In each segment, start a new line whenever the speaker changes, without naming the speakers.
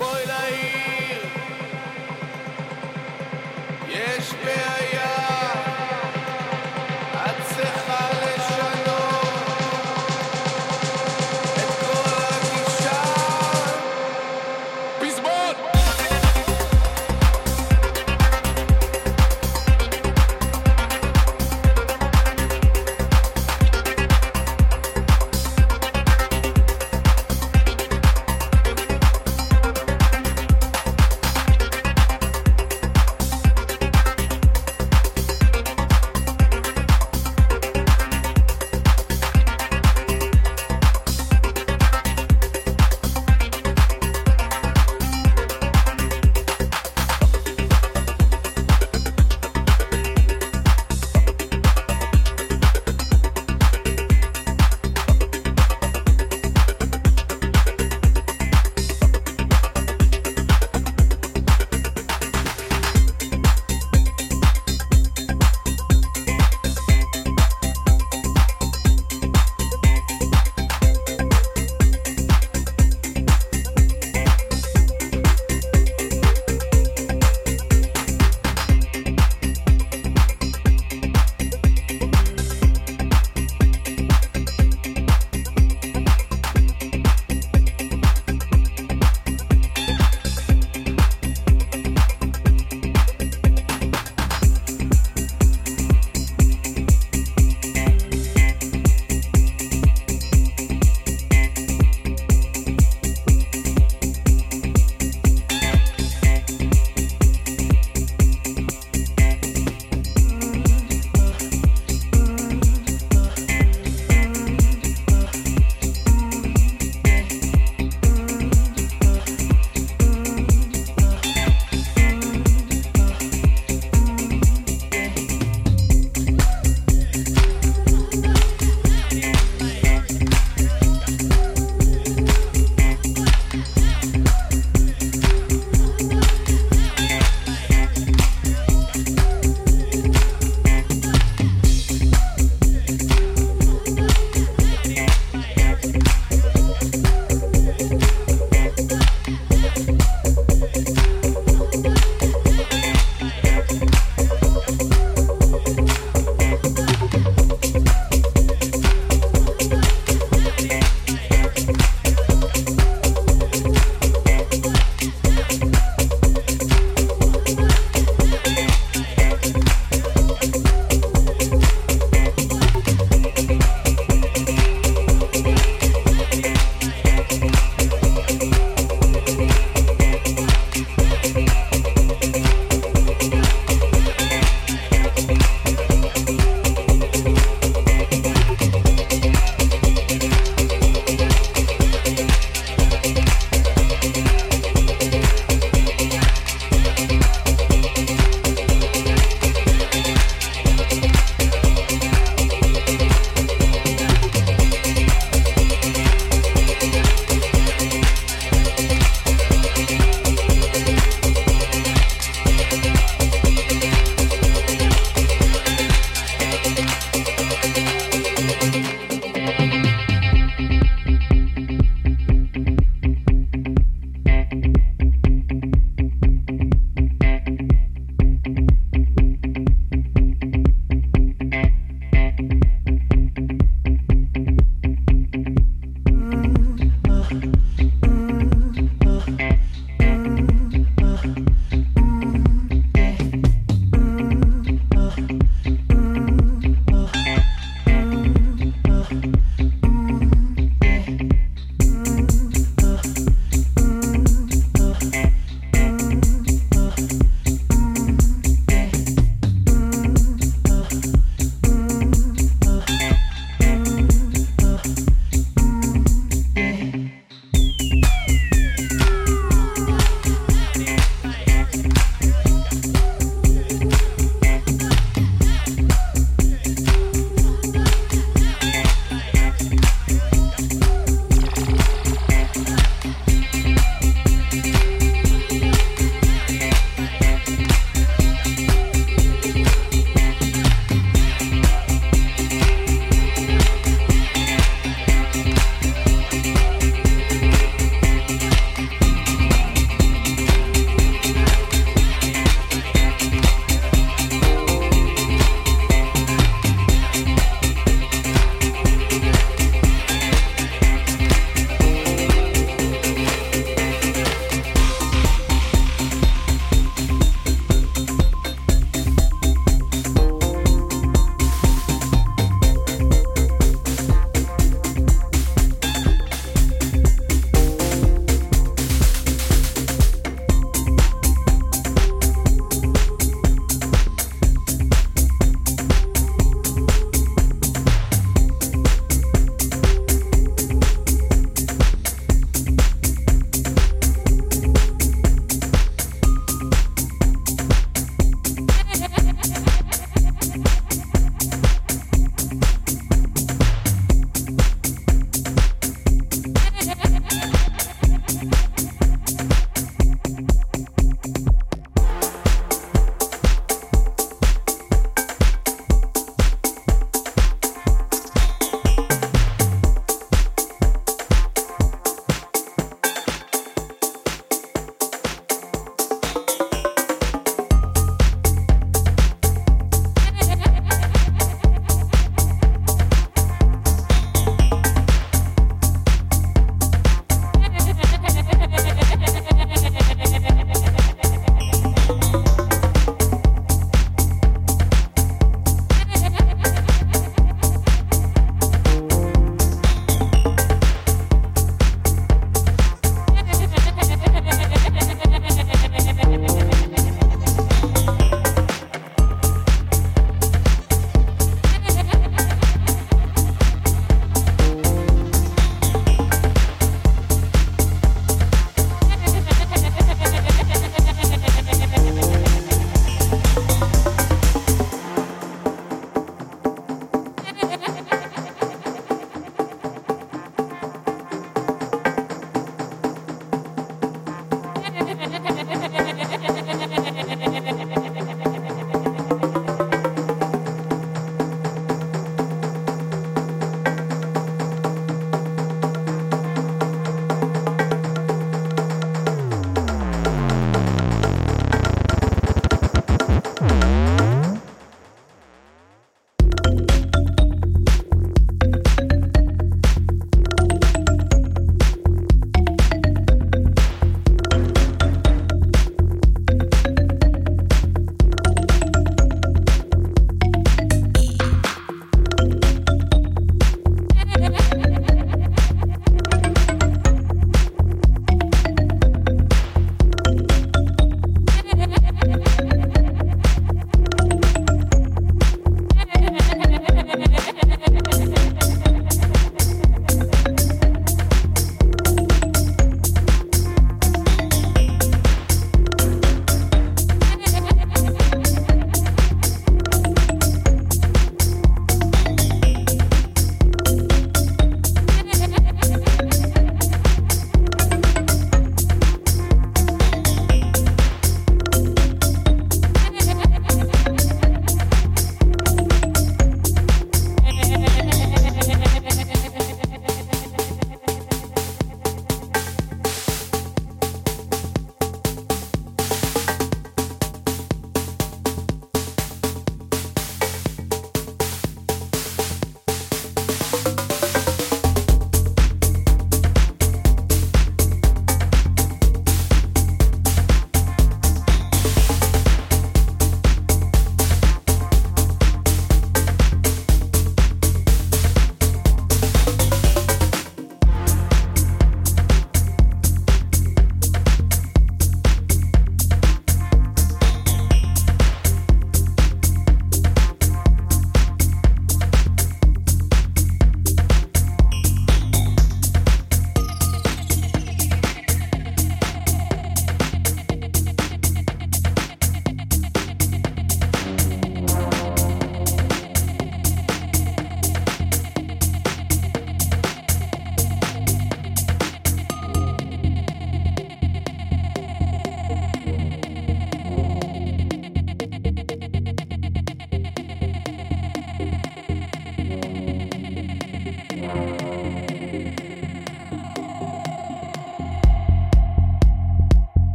Spoiler!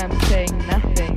and I'm saying nothing.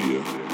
fear.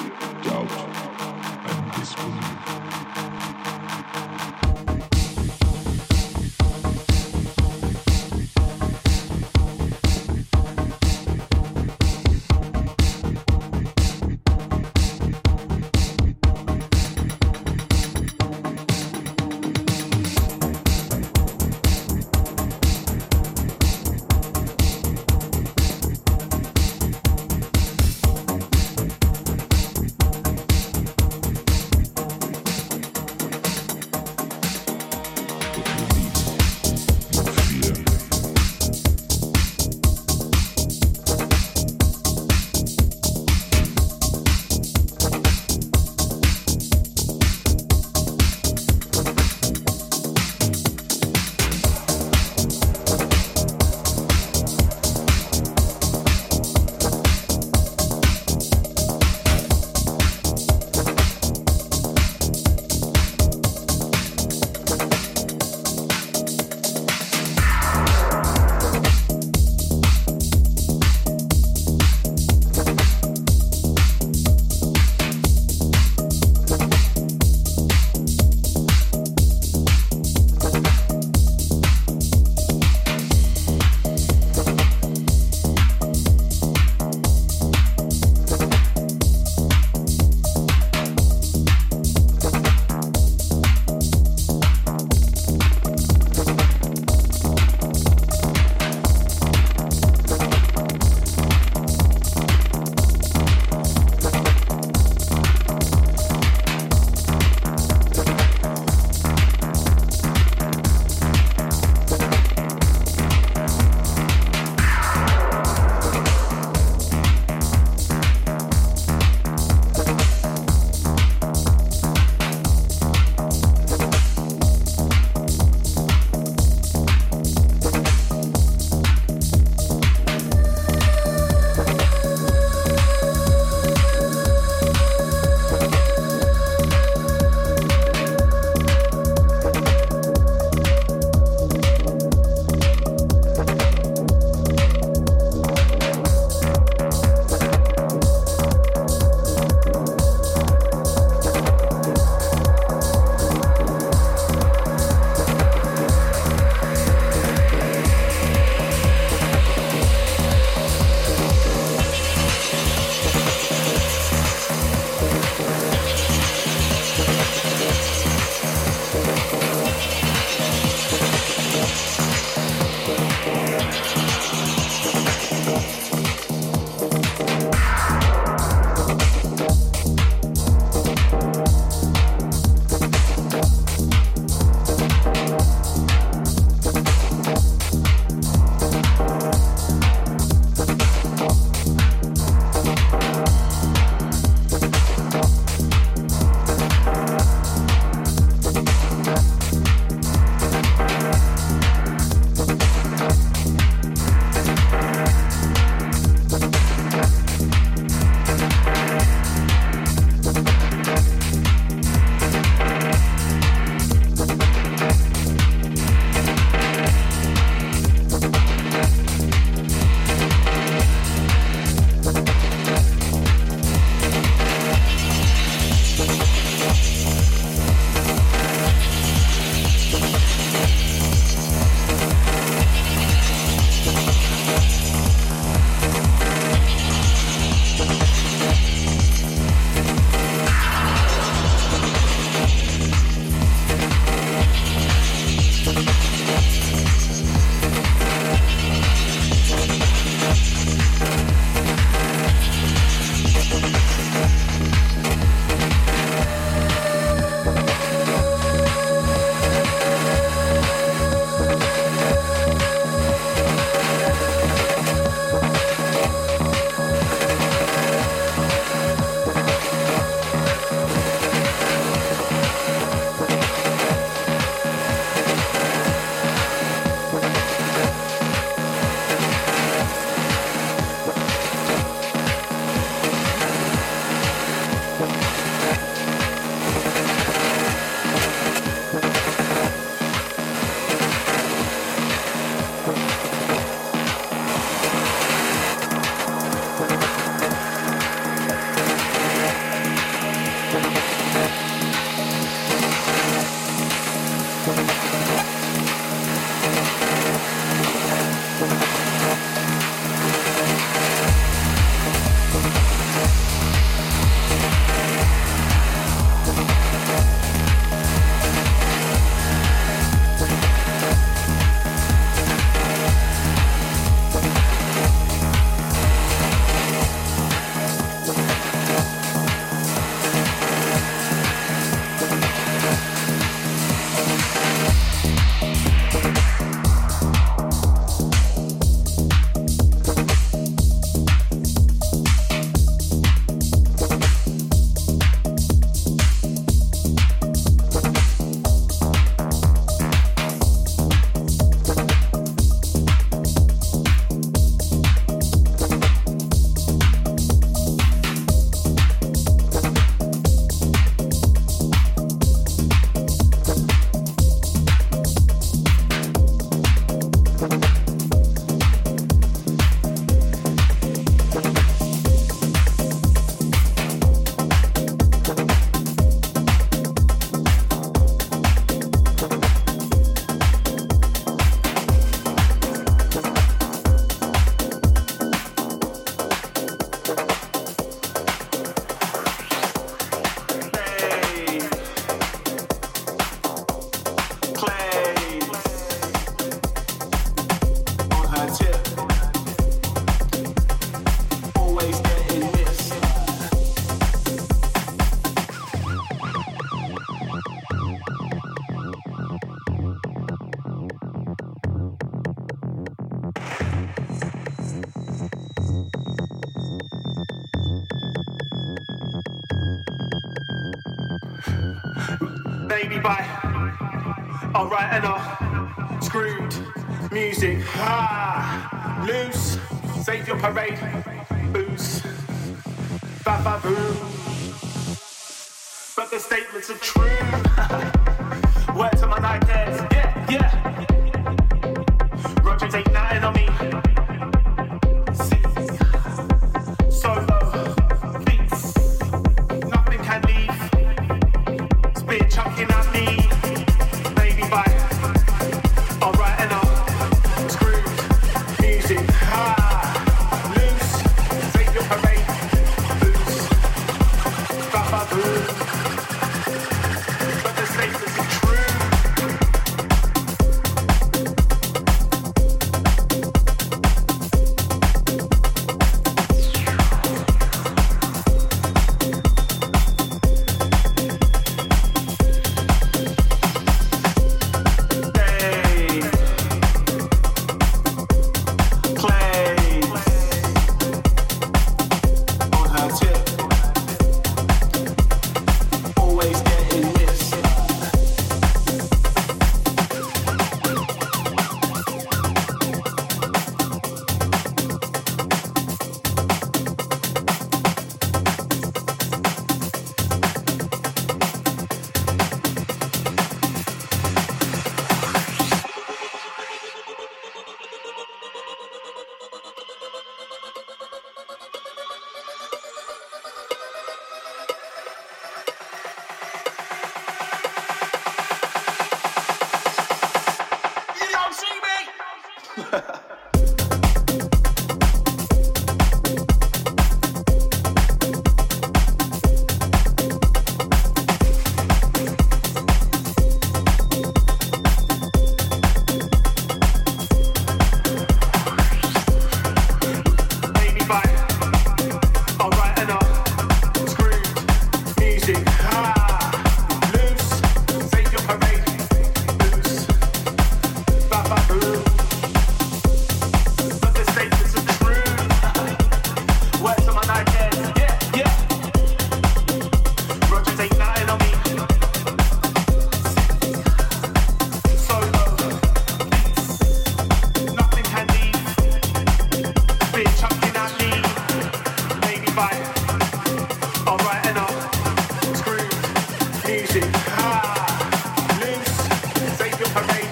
Ha! loose, take your parade.